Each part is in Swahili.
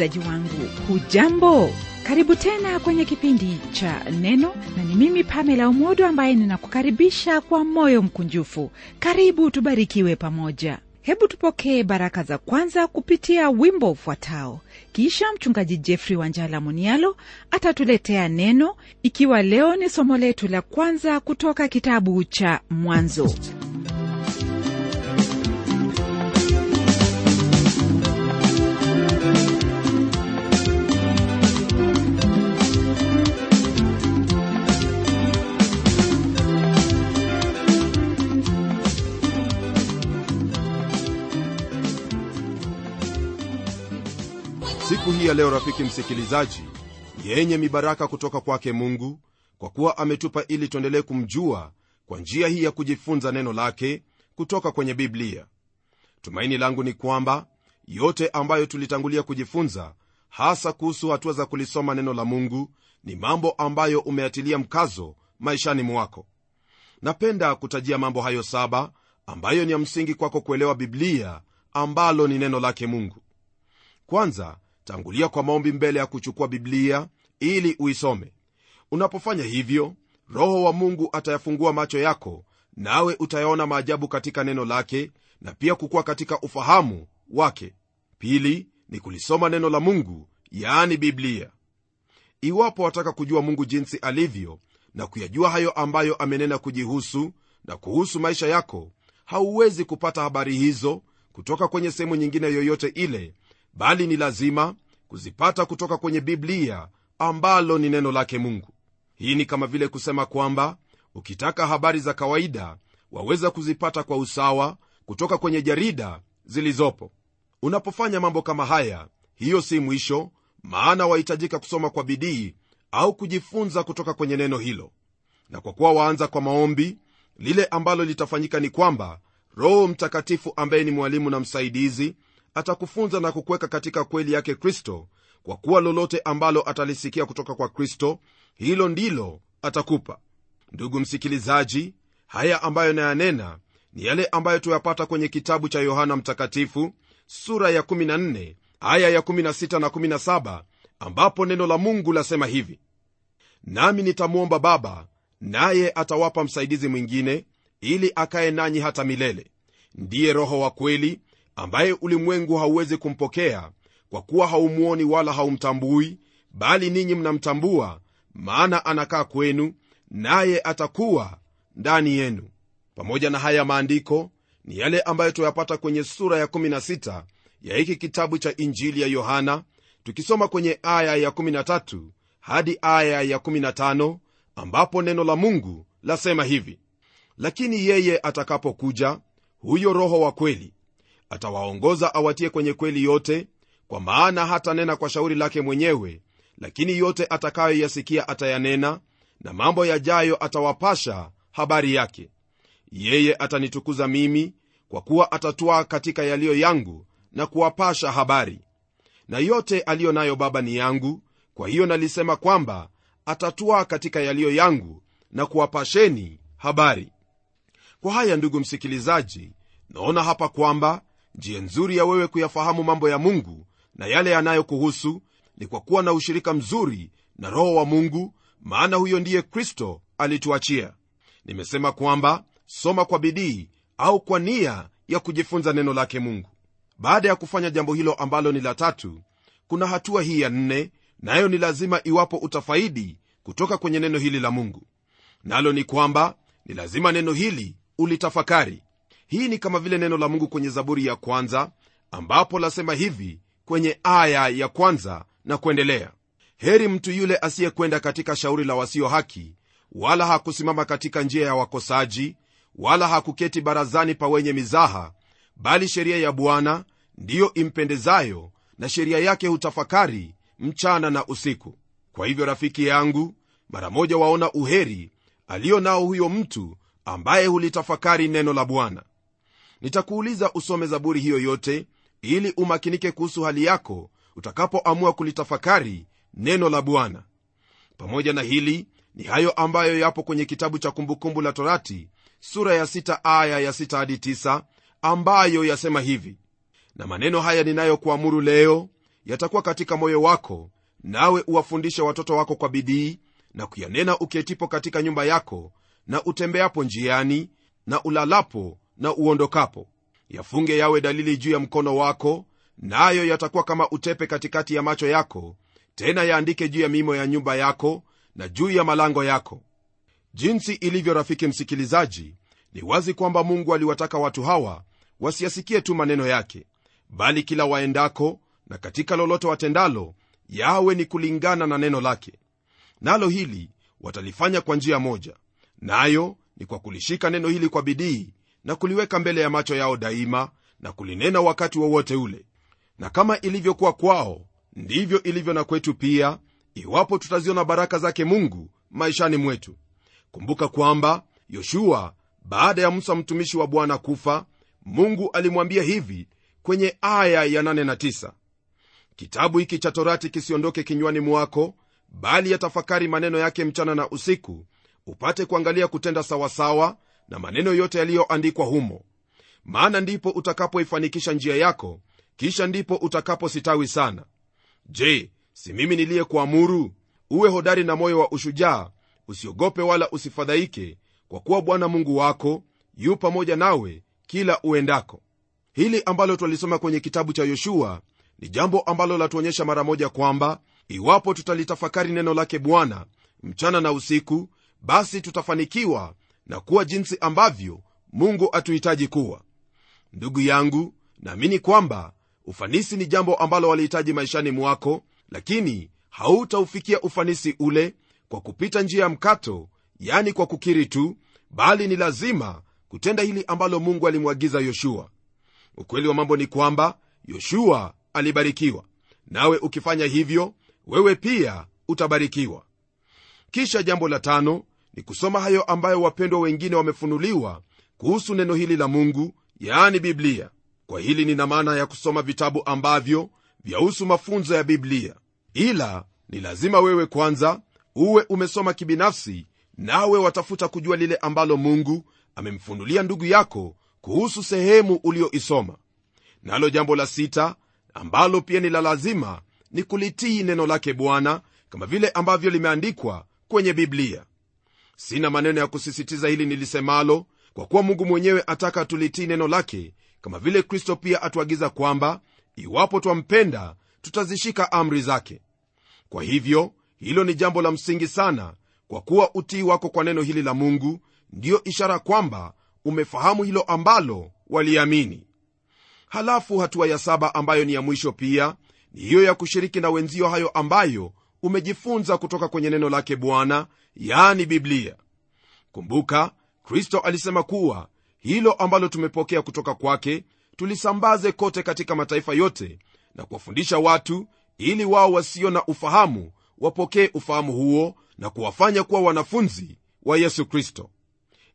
msikilizaji wangu. Hujambo? Karibu tena kwenye kipindi cha neno na ni mimi pamela umodo ambaye ninakukaribisha kwa moyo mkunjufu. Karibu tubarikiwe pamoja. Hebu tupokee baraka za kwanza kupitia wimbo ufuatao. Kisha mchungaji jeffrey wanjala munialo atatuletea neno ikiwa leo ni somo letu la kwanza kutoka kitabu cha mwanzo ya leo rafiki msikilizaji yenye mibaraka kutoka kwake mungu kwa kuwa ametupa ili tuendelee kumjua kwa njia hii ya kujifunza neno lake kutoka kwenye biblia. Tumaini langu ni kwamba yote ambayo tulitangulia kujifunza hasa kuhusu hatua za kulisoma neno la mungu ni mambo ambayo umeatilia mkazo maishani mwako. Napenda kutajia mambo hayo saba ambayo ni ya msingi kwako kuelewa biblia ambalo ni neno lake mungu. Kwanza tangulia kwa maombi mbele ya kuchukua biblia ili uisome. Unapofanya hivyo roho wa mungu atayafungua macho yako nawe utayaona maajabu katika neno lake na pia kukuwa katika ufahamu wake. Pili ni kulisoma neno la mungu yaani biblia. Iwapo wataka kujua mungu jinsi alivyo na kuyajua hayo ambayo amenena kujihusu na kuhusu maisha yako hauwezi kupata habari hizo kutoka kwenye sehemu nyingine yoyote ile bali ni lazima kuzipata kutoka kwenye biblia ambalo ni neno lake mungu. Hii ni kama vile kusema kwamba ukitaka habari za kawaida waweza kuzipata kwa usawa kutoka kwenye jarida zilizopo. Unapofanya mambo kama haya hiyo si mwisho maana wahitajika kusoma kwa bidii au kujifunza kutoka kwenye neno hilo. Na kwa kuwa waanza kwa maombi lile ambalo litafanyika ni kwamba roho mtakatifu ambaye ni mwalimu na msaidizi atakufunza na kukuweka katika kweli yake kristo. Kwa kuwa lolote ambalo atalisikia kutoka kwa kristo hilo ndilo atakupa. Ndugu msikilizaji haya ambayo nayanena ni yale ambayo tuyapata kwenye kitabu cha yohana mtakatifu sura ya 14 aya ya 16 na 17 ambapo neno la mungu lasema hivi. Nami nitamwomba baba naye atawapa msaidizi mwingine ili akaye nanyi hata milele. Ndiye roho wa kweli ambaye ulimwengu hauwezi kumpokea kwa kuwa haumuoni wala haumtambui bali ninyi mnamtambua maana anakaa kwenu naye atakuwa ndani yenu. Pamoja na haya maandiko ni yale ambayo tuyapata kwenye sura ya 16 ya hiki kitabu cha injili ya yohana tukisoma kwenye aya ya 13 hadi aya ya 15 ambapo neno la mungu lasema hivi lakini yeye atakapokuja huyo roho wa kweli atawaongoza awatie kwenye kweli yote kwa maana hatanena kwa shauri lake mwenyewe lakini yote atakayoyasikia atayanena na mambo yajayo atawapasha habari yake. Yeye atanitukuza mimi kwa kuwa atatwaa katika yaliyo yangu na kuwapasha habari. Na yote aliyo nayo baba ni yangu kwa hiyo nalisema kwamba atatwaa katika yaliyo yangu na kuwapasheni habari. Kwa haya ndugu msikilizaji naona hapa kwamba njia nzuri ya wewe kuyafahamu mambo ya mungu na yale yanayokuhusu ni kwa kuwa na ushirika mzuri na roho wa mungu maana huyo ndiye kristo alituachia. Nimesema kwamba soma kwa bidii au kwa nia ya kujifunza neno lake mungu. Baada ya kufanya jambo hilo ambalo ni la tatu kuna hatua hii ya nne nayo ni lazima iwapo utafaidi kutoka kwenye neno hili la mungu. Nalo ni kwamba ni lazima neno hili ulitafakari hii ni kama vile neno la mungu kwenye zaburi ya kwanza ambapo lasema hivi kwenye aya ya kwanza na kuendelea. Heri mtu yule asiyekwenda katika shauri la wasio haki wala hakusimama katika njia ya wakosaji wala hakuketi barazani pa wenye mizaha bali sheria ya bwana ndiyo impendezayo na sheria yake hutafakari mchana na usiku. Kwa hivyo rafiki yangu mara moja waona uheri aliyo nao huyo mtu ambaye hulitafakari neno la bwana nitakuuliza usome zaburi hiyo yote ili umakinike kuhusu hali yako utakapoamua kulitafakari neno la bwana. Pamoja na hili ni hayo ambayo yapo kwenye kitabu cha kumbukumbu la torati sura ya 6 aya ya 6 hadi 9 ambayo yasema hivi. Na maneno haya ninayokuamuru leo yatakuwa katika moyo wako nawe uwafundishe watoto wako kwa bidii na kuyanena uketipo katika nyumba yako na utembeapo njiani na ulalapo na uondokapo. Yafunge yawe dalili juu ya mkono wako nayo na yatakuwa kama utepe katikati ya macho yako tena yaandike juu ya mimo ya nyumba yako na juu ya malango yako. Jinsi ilivyo rafiki msikilizaji ni wazi kwamba mungu aliwataka watu hawa wasiyasikie tu maneno yake bali kila waendako na katika lolote watendalo yawe ni kulingana na neno lake. Nalo hili watalifanya kwa njia moja nayo ni kwa kulishika neno hili kwa bidii na kuliweka mbele ya macho yao daima na kulinena wakati wowote wa ule. Na kama ilivyokuwa kwao ndivyo ilivyo na kwetu pia iwapo tutaziona baraka zake mungu maishani mwetu. Kumbuka kwamba yoshua baada ya musa mtumishi wa bwana kufa mungu alimwambia hivi kwenye aya ya 8 na 9 kitabu hiki cha torati kisiondoke kinywani mwako bali yatafakari maneno yake mchana na usiku upate kuangalia kutenda sawasawa na maneno yote yaliyoandikwa humo. Maana ndipo utakapoifanikisha njia yako kisha ndipo utakapositawi sana. Je si mimi niliyekuamuru? Uwe hodari na moyo wa ushujaa usiogope wala usifadhaike kwa kuwa bwana mungu wako yu pamoja nawe kila uendako. Hili ambalo twalisoma kwenye kitabu cha yoshua ni jambo ambalo latuonyesha mara moja kwamba iwapo tutalitafakari neno lake bwana mchana na usiku basi tutafanikiwa na kuwa jinsi ambavyo mungu atuhitaji kuwa. Ndugu yangu naamini kwamba ufanisi ni jambo ambalo walihitaji maishani mwako lakini hautaufikia ufanisi ule kwa kupita njia ya mkato yani kwa kukiri tu bali ni lazima kutenda hili ambalo mungu alimwagiza yoshua. Ukweli wa mambo ni kwamba yoshua alibarikiwa. Nawe ukifanya hivyo wewe pia utabarikiwa. Kisha jambo la tano ni kusoma hayo ambayo wapendwa wengine wamefunuliwa kuhusu neno hili la mungu yaani biblia. Kwa hili nina maana ya kusoma vitabu ambavyo vyahusu mafunzo ya biblia. Ila ni lazima wewe kwanza uwe umesoma kibinafsi nawe watafuta kujua lile ambalo mungu amemfunulia ndugu yako kuhusu sehemu ulioisoma nalo jambo la sita ambalo pia ni la lazima ni kulitii neno lake bwana kama vile ambavyo limeandikwa kwenye biblia sina maneno ya kusisitiza hili nilisemalo kwa kuwa mungu mwenyewe ataka tulitii neno lake kama vile kristo pia atuagiza kwamba iwapo twampenda tutazishika amri zake. Kwa hivyo hilo ni jambo la msingi sana kwa kuwa utii wako kwa neno hili la mungu ndiyo ishara kwamba umefahamu hilo ambalo waliamini. Halafu hatua ya saba ambayo ni ya mwisho pia ni hiyo ya kushiriki na wenzio hayo ambayo umejifunza kutoka kwenye neno lake bwana yaani biblia. Kumbuka kristo alisema kuwa hilo ambalo tumepokea kutoka kwake tulisambaze kote katika mataifa yote na kuwafundisha watu ili wao wasio na ufahamu wapokee ufahamu huo na kuwafanya kuwa wanafunzi wa yesu kristo.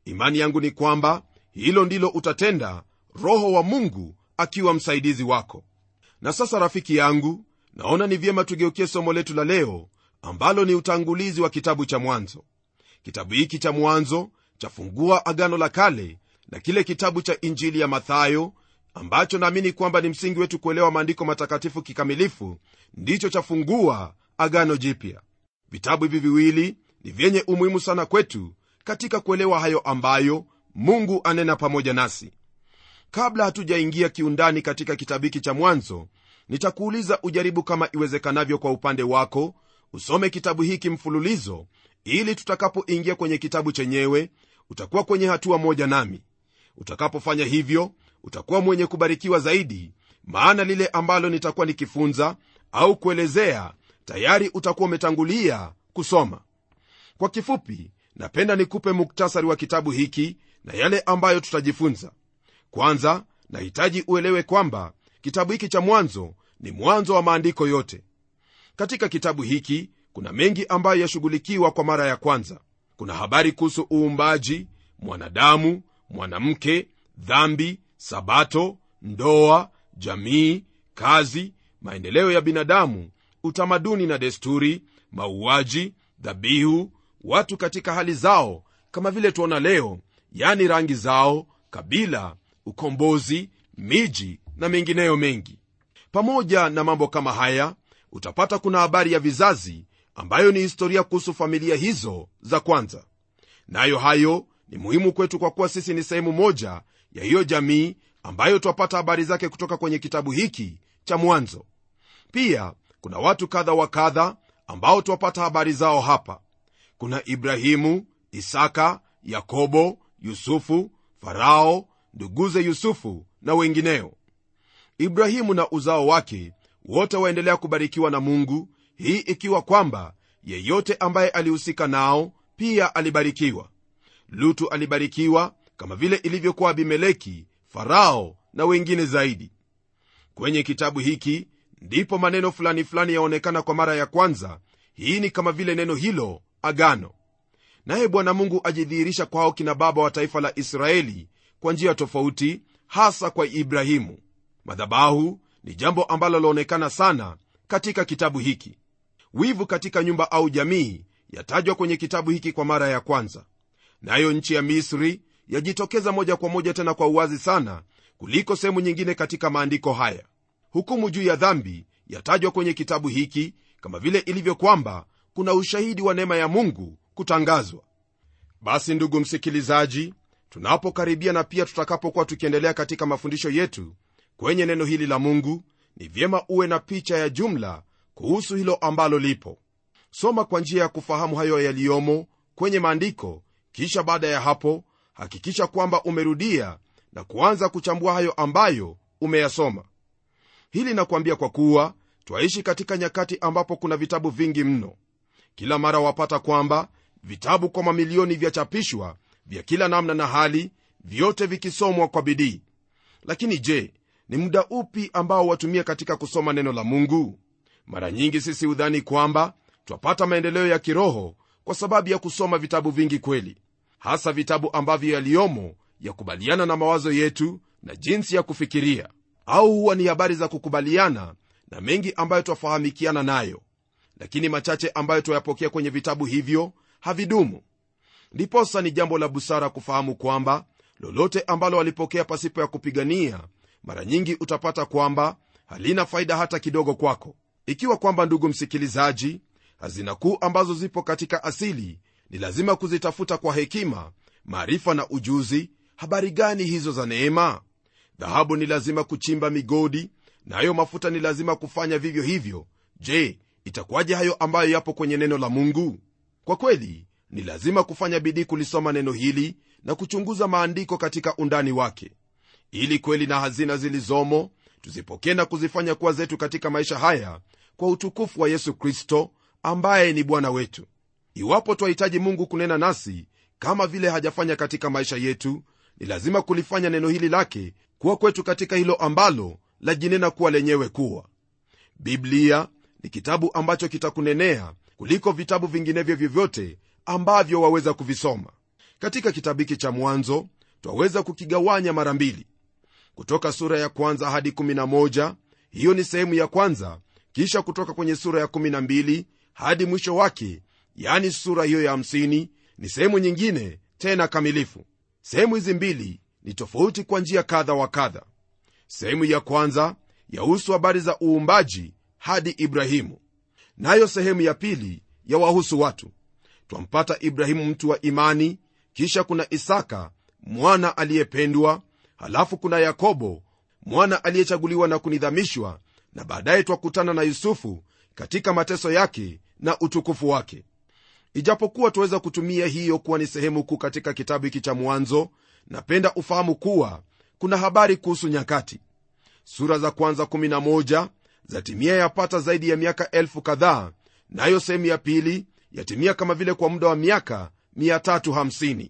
Imani yangu ni kwamba hilo ndilo utatenda roho wa mungu akiwa msaidizi wako. Na sasa rafiki yangu naona ni vyema tugeukie somo letu la leo ambalo ni utangulizi wa kitabu cha mwanzo. Kitabu hiki cha mwanzo chafungua agano la kale na kile kitabu cha injili ya mathayo ambacho naamini kwamba ni msingi wetu kuelewa maandiko matakatifu kikamilifu ndicho chafungua agano jipya. Vitabu hivi viwili ni vyenye umuhimu sana kwetu katika kuelewa hayo ambayo mungu anena pamoja nasi. Kabla hatujaingia kiundani katika kitabu hiki cha mwanzo nitakuuliza ujaribu kama iwezekanavyo kwa upande wako usome kitabu hiki mfululizo ili tutakapoingia kwenye kitabu chenyewe utakuwa kwenye hatua moja nami. Utakapofanya hivyo utakuwa mwenye kubarikiwa zaidi maana lile ambalo nitakuwa nikifunza au kuelezea tayari utakuwa umetangulia kusoma. Kwa kifupi napenda nikupe muktasari wa kitabu hiki na yale ambayo tutajifunza. Kwanza nahitaji uelewe kwamba kitabu hiki cha mwanzo ni mwanzo wa maandiko yote katika kitabu hiki kuna mengi ambayo yashughulikiwa kwa mara ya kwanza. Kuna habari kuhusu uumbaji mwanadamu mwanamke dhambi sabato ndoa jamii kazi maendeleo ya binadamu utamaduni na desturi mauaji dhabihu watu katika hali zao kama vile tuona leo yani rangi zao kabila ukombozi miji na mengineyo mengi. Pamoja na mambo kama haya utapata kuna habari ya vizazi ambayo ni historia kuhusu familia hizo za kwanza. Nayo hayo ni muhimu kwetu kwa kuwa sisi ni sehemu moja ya hiyo jamii ambayo twapata habari zake kutoka kwenye kitabu hiki cha mwanzo. Pia kuna watu kadha wa kadha ambao twapata habari zao hapa. Kuna ibrahimu isaka yakobo yusufu farao nduguze yusufu na wengineo. Ibrahimu na uzao wake wote waendelea kubarikiwa na mungu hii ikiwa kwamba yeyote ambaye alihusika nao pia alibarikiwa. Lutu alibarikiwa kama vile ilivyokuwa abimeleki farao na wengine zaidi. Kwenye kitabu hiki ndipo maneno fulani fulani yaonekana kwa mara ya kwanza. Hii ni kama vile neno hilo agano. Naye bwana mungu ajidhihirisha kwao kina baba wa taifa la israeli kwa njia tofauti hasa kwa ibrahimu. Madhabahu ni jambo ambalo laonekana sana katika kitabu hiki. Wivu katika nyumba au jamii yatajwa kwenye kitabu hiki kwa mara ya kwanza. Nayo nchi ya misri yajitokeza moja kwa moja tena kwa uwazi sana kuliko sehemu nyingine katika maandiko haya. Hukumu juu ya dhambi yatajwa kwenye kitabu hiki kama vile ilivyo kwamba kuna ushahidi wa neema ya mungu kutangazwa. Basi ndugu msikilizaji tunapokaribia na pia tutakapokuwa tukiendelea katika mafundisho yetu kwenye neno hili la mungu ni vyema uwe na picha ya jumla kuhusu hilo ambalo lipo. Soma kwa njia ya kufahamu hayo yaliyomo kwenye maandiko kisha baada ya hapo hakikisha kwamba umerudia na kuanza kuchambua hayo ambayo umeyasoma. Hili nakuambia kwa kuwa twaishi katika nyakati ambapo kuna vitabu vingi mno. Kila mara wapata kwamba vitabu kwa mamilioni vyachapishwa vya kila namna na hali vyote vikisomwa kwa bidii. Lakini je ni muda upi ambao watumia katika kusoma neno la mungu? Mara nyingi sisi hudhani kwamba twapata maendeleo ya kiroho kwa sababu ya kusoma vitabu vingi kweli hasa vitabu ambavyo yaliyomo yakubaliana na mawazo yetu na jinsi ya kufikiria au huwa ni habari za kukubaliana na mengi ambayo twafahamikiana nayo. Lakini machache ambayo twayapokea kwenye vitabu hivyo havidumu. Ndiposa ni jambo la busara kufahamu kwamba lolote ambalo walipokea pasipo ya kupigania mara nyingi utapata kwamba halina faida hata kidogo kwako. Ikiwa kwamba ndugu msikilizaji hazina kuu ambazo zipo katika asili ni lazima kuzitafuta kwa hekima maarifa na ujuzi. Habari gani hizo za neema? Dhahabu ni lazima kuchimba migodi nayo na mafuta ni lazima kufanya vivyo hivyo. Je itakuwaje hayo ambayo yapo kwenye neno la mungu? Kwa kweli ni lazima kufanya bidii kulisoma neno hili na kuchunguza maandiko katika undani wake ili kweli na hazina zilizomo tuzipokee na kuzifanya kuwa zetu katika maisha haya kwa utukufu wa yesu kristo ambaye ni bwana wetu. Iwapo twahitaji mungu kunena nasi kama vile hajafanya katika maisha yetu ni lazima kulifanya neno hili lake kuwa kwetu katika hilo ambalo lajinena kuwa lenyewe kuwa. Biblia ni kitabu ambacho kitakunenea kuliko vitabu vinginevyo vyovyote ambavyo waweza kuvisoma. Katika kitabu hiki cha mwanzo twaweza kukigawanya mara mbili kutoka sura ya kwanza hadi 11 hiyo ni sehemu ya kwanza. Kisha kutoka kwenye sura ya 12 hadi mwisho wake yani sura hiyo ya 50 ni sehemu nyingine tena kamilifu. Sehemu hizi mbili ni tofauti kwa njia kadha wa kadha. Sehemu ya kwanza yahusu habari za uumbaji hadi ibrahimu. Nayo sehemu ya pili yawahusu watu. Twampata ibrahimu mtu wa imani kisha kuna isaka mwana aliyependwa halafu kuna yakobo mwana aliyechaguliwa na kunidhamishwa na baadaye twakutana na yusufu katika mateso yake na utukufu wake. Ijapokuwa twaweza kutumia hiyo kuwa ni sehemu kuu katika kitabu hiki cha mwanzo napenda ufahamu kuwa kuna habari kuhusu nyakati. Sura za kwanza 11 zatimia yapata zaidi ya miaka elfu kadhaa nayo sehemu ya pili yatimia kama vile kwa muda wa miaka 350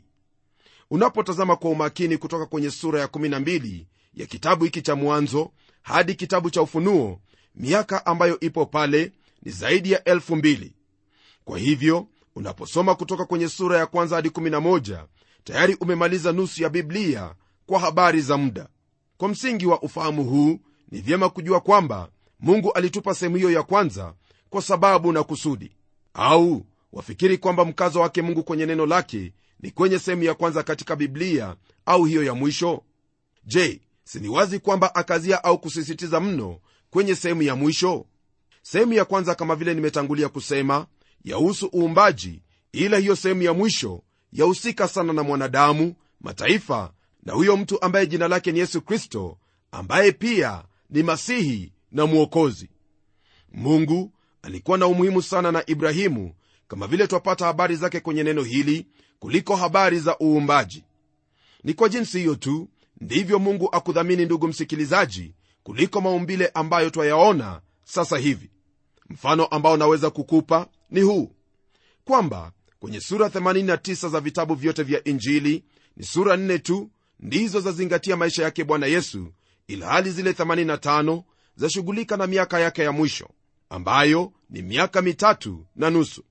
unapotazama kwa umakini kutoka kwenye sura ya 12 ya kitabu hiki cha mwanzo hadi kitabu cha ufunuo miaka ambayo ipo pale ni zaidi ya elfu mbili. Kwa hivyo unaposoma kutoka kwenye sura ya kwanza hadi 11 tayari umemaliza nusu ya biblia kwa habari za muda. Kwa msingi wa ufahamu huu ni vyema kujua kwamba mungu alitupa sehemu hiyo ya kwanza kwa sababu na kusudi. Au wafikiri kwamba mkazo wake mungu kwenye neno lake ni kwenye sehemu ya kwanza katika biblia au hiyo ya mwisho? Je sini wazi kwamba akazia au kusisitiza mno kwenye sehemu ya mwisho? Sehemu ya kwanza kama vile nimetangulia kusema yahusu uumbaji ila hiyo sehemu ya mwisho yahusika sana na mwanadamu mataifa na huyo mtu ambaye jina lake ni yesu kristo ambaye pia ni masihi na mwokozi. Mungu alikuwa na umuhimu sana na ibrahimu. Kama vile twapata habari zake kwenye neno hili kuliko habari za uumbaji. Ni kwa jinsi hiyo tu ndivyo mungu akudhamini ndugu msikilizaji kuliko maumbile ambayo twayaona sasa hivi. Mfano ambao naweza kukupa ni huu kwamba kwenye sura 89 za vitabu vyote vya injili ni sura 4 tu ndizo zazingatia maisha yake bwana yesu ilhali zile 85 zashughulika na miaka yake ya mwisho ambayo ni miaka mitatu na nusu.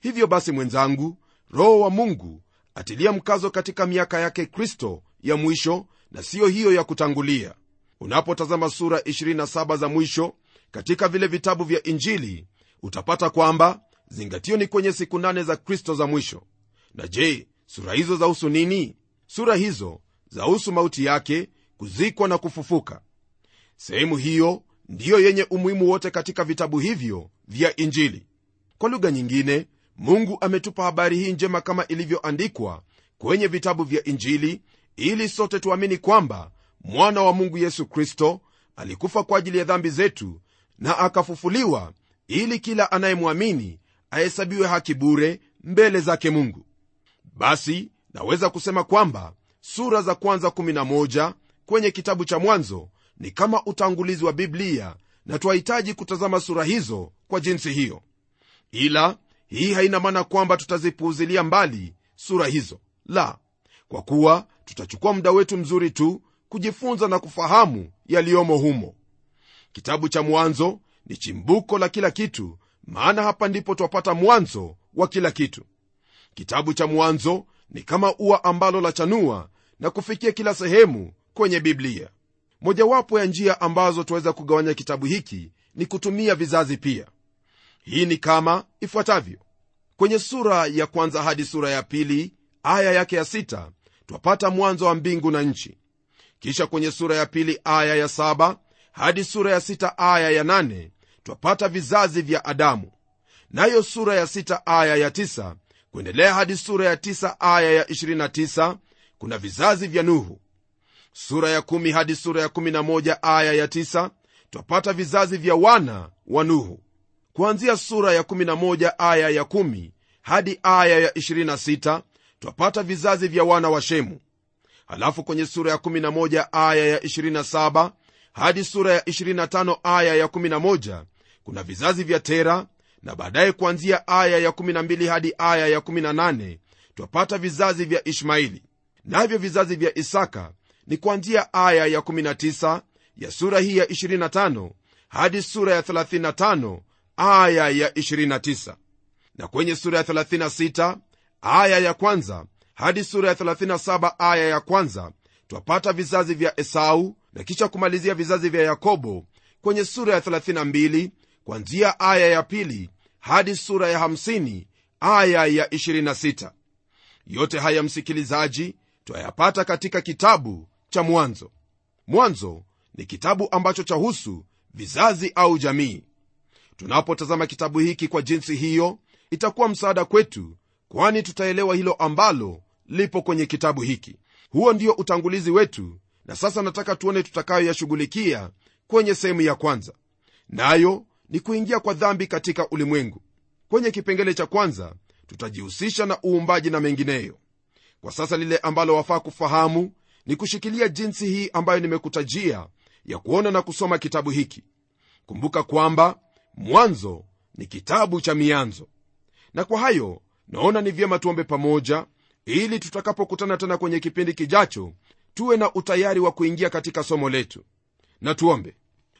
Hivyo basi mwenzangu roho wa mungu atilia mkazo katika miaka yake kristo ya mwisho na siyo hiyo ya kutangulia. Unapotazama sura 27 za mwisho katika vile vitabu vya injili utapata kwamba zingatio ni kwenye siku nane za kristo za mwisho. Na je sura hizo zahusu nini? Sura hizo zahusu mauti yake kuzikwa na kufufuka. Sehemu hiyo ndiyo yenye umuhimu wote katika vitabu hivyo vya injili. Kwa lugha nyingine mungu ametupa habari hii njema kama ilivyoandikwa kwenye vitabu vya injili ili sote tuamini kwamba mwana wa mungu yesu kristo alikufa kwa ajili ya dhambi zetu na akafufuliwa ili kila anayemwamini ahesabiwe haki bure mbele zake mungu. Basi naweza kusema kwamba sura za kwanza 11 kwenye kitabu cha mwanzo ni kama utangulizi wa biblia na twahitaji kutazama sura hizo kwa jinsi hiyo. Ila hii haina maana kwamba tutazipuuzilia mbali sura hizo. La kwa kuwa tutachukua muda wetu mzuri tu kujifunza na kufahamu yaliyomo humo. Kitabu cha mwanzo ni chimbuko la kila kitu maana hapa ndipo twapata mwanzo wa kila kitu. Kitabu cha mwanzo ni kama ua ambalo la chanua na kufikia kila sehemu kwenye biblia. Mojawapo ya njia ambazo twaweza kugawanya kitabu hiki ni kutumia vizazi pia hii ni kama ifuatavyo. Kwenye sura ya kwanza hadi sura ya pili aya yake ya sita twapata mwanzo wa mbingu na nchi. Kisha kwenye sura ya pili aya ya saba hadi sura ya sita aya ya nane twapata vizazi vya adamu. Nayo sura ya sita aya ya tisa kuendelea hadi sura ya tisa aya ya 29 kuna vizazi vya nuhu. Sura ya kumi hadi sura ya 11 aya ya 9 twapata vizazi vya wana wa nuhu kuanzia sura ya 11 aya ya 1 hadi aya ya 26 twapata vizazi vya wana wa shemu. Halafu kwenye sura ya 11 aya ya 27 hadi sura ya 25 aya ya 11 kuna vizazi vya tera na baadaye kuanzia aya ya 12 hadi aya ya 18 twapata vizazi vya ishmaili navyo vizazi vya isaka ni kuanzia aya ya 19 ya sura hii ya 25 hadi sura ya 35 aya ya 29 na kwenye sura ya 36 aya ya kwanza hadi sura ya 37 aya ya kwanza twapata vizazi vya esau na kisha kumalizia vizazi vya yakobo kwenye sura ya 32 kwanzia aya ya pili hadi sura ya 50 aya ya 26 yote haya msikilizaji twayapata katika kitabu cha mwanzo. Mwanzo ni kitabu ambacho chahusu vizazi au jamii tunapotazama kitabu hiki kwa jinsi hiyo itakuwa msaada kwetu kwani tutaelewa hilo ambalo lipo kwenye kitabu hiki. Huo ndio utangulizi wetu na sasa nataka tuone tutakayoyashughulikia kwenye sehemu ya kwanza. Nayo ni kuingia kwa dhambi katika ulimwengu. Kwenye kipengele cha kwanza tutajihusisha na uumbaji na mengineyo. Kwa sasa lile ambalo wafaa kufahamu ni kushikilia jinsi hii ambayo nimekutajia ya kuona na kusoma kitabu hiki. Kumbuka kwamba mwanzo ni kitabu cha mianzo. Na kwa hayo naona ni vyema tuombe pamoja ili tutakapokutana tena kwenye kipindi kijacho tuwe na utayari wa kuingia katika somo letu. Na tuombe.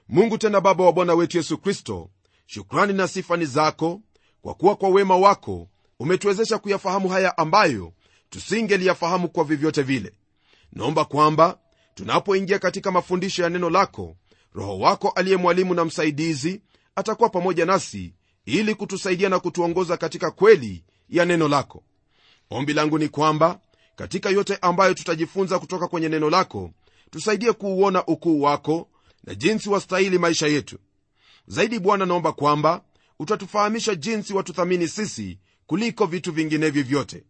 Mungu tena baba wa bwana wetu yesu kristo shukrani na sifa ni zako kwa kuwa kwa wema wako umetuwezesha kuyafahamu haya ambayo tusingeliyafahamu kwa vyovyote vile. Naomba kwamba tunapoingia katika mafundisho ya neno lako roho wako aliye mwalimu na msaidizi atakuwa pamoja nasi ili kutusaidia na kutuongoza katika kweli ya neno lako. Ombi langu ni kwamba katika yote ambayo tutajifunza kutoka kwenye neno lako tusaidie kuuona ukuu wako na jinsi wastahili maisha yetu. Zaidi bwana naomba kwamba utatufahamisha jinsi watuthamini sisi kuliko vitu vinginevyo vyote.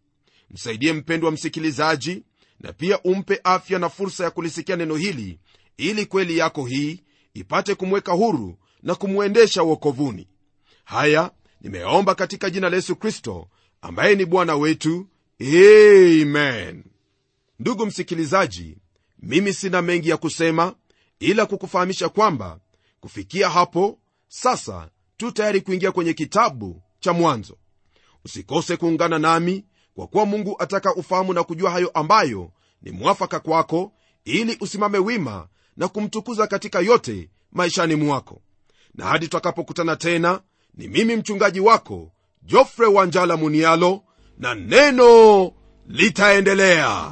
Msaidie mpendwa msikilizaji na pia umpe afya na fursa ya kulisikia neno hili ili kweli yako hii ipate kumweka huru na kumwendesha uokovuni haya nimeomba katika jina la yesu kristo ambaye ni bwana wetu. Amen. Ndugu msikilizaji mimi sina mengi ya kusema ila kukufahamisha kwamba kufikia hapo sasa tu tayari kuingia kwenye kitabu cha mwanzo. Usikose kuungana nami kwa kuwa mungu ataka ufahamu na kujua hayo ambayo ni mwafaka kwako ili usimame wima na kumtukuza katika yote maishani mwako na hadi tutakapokutana tena ni mimi mchungaji wako jofre wanjala munialo na neno litaendelea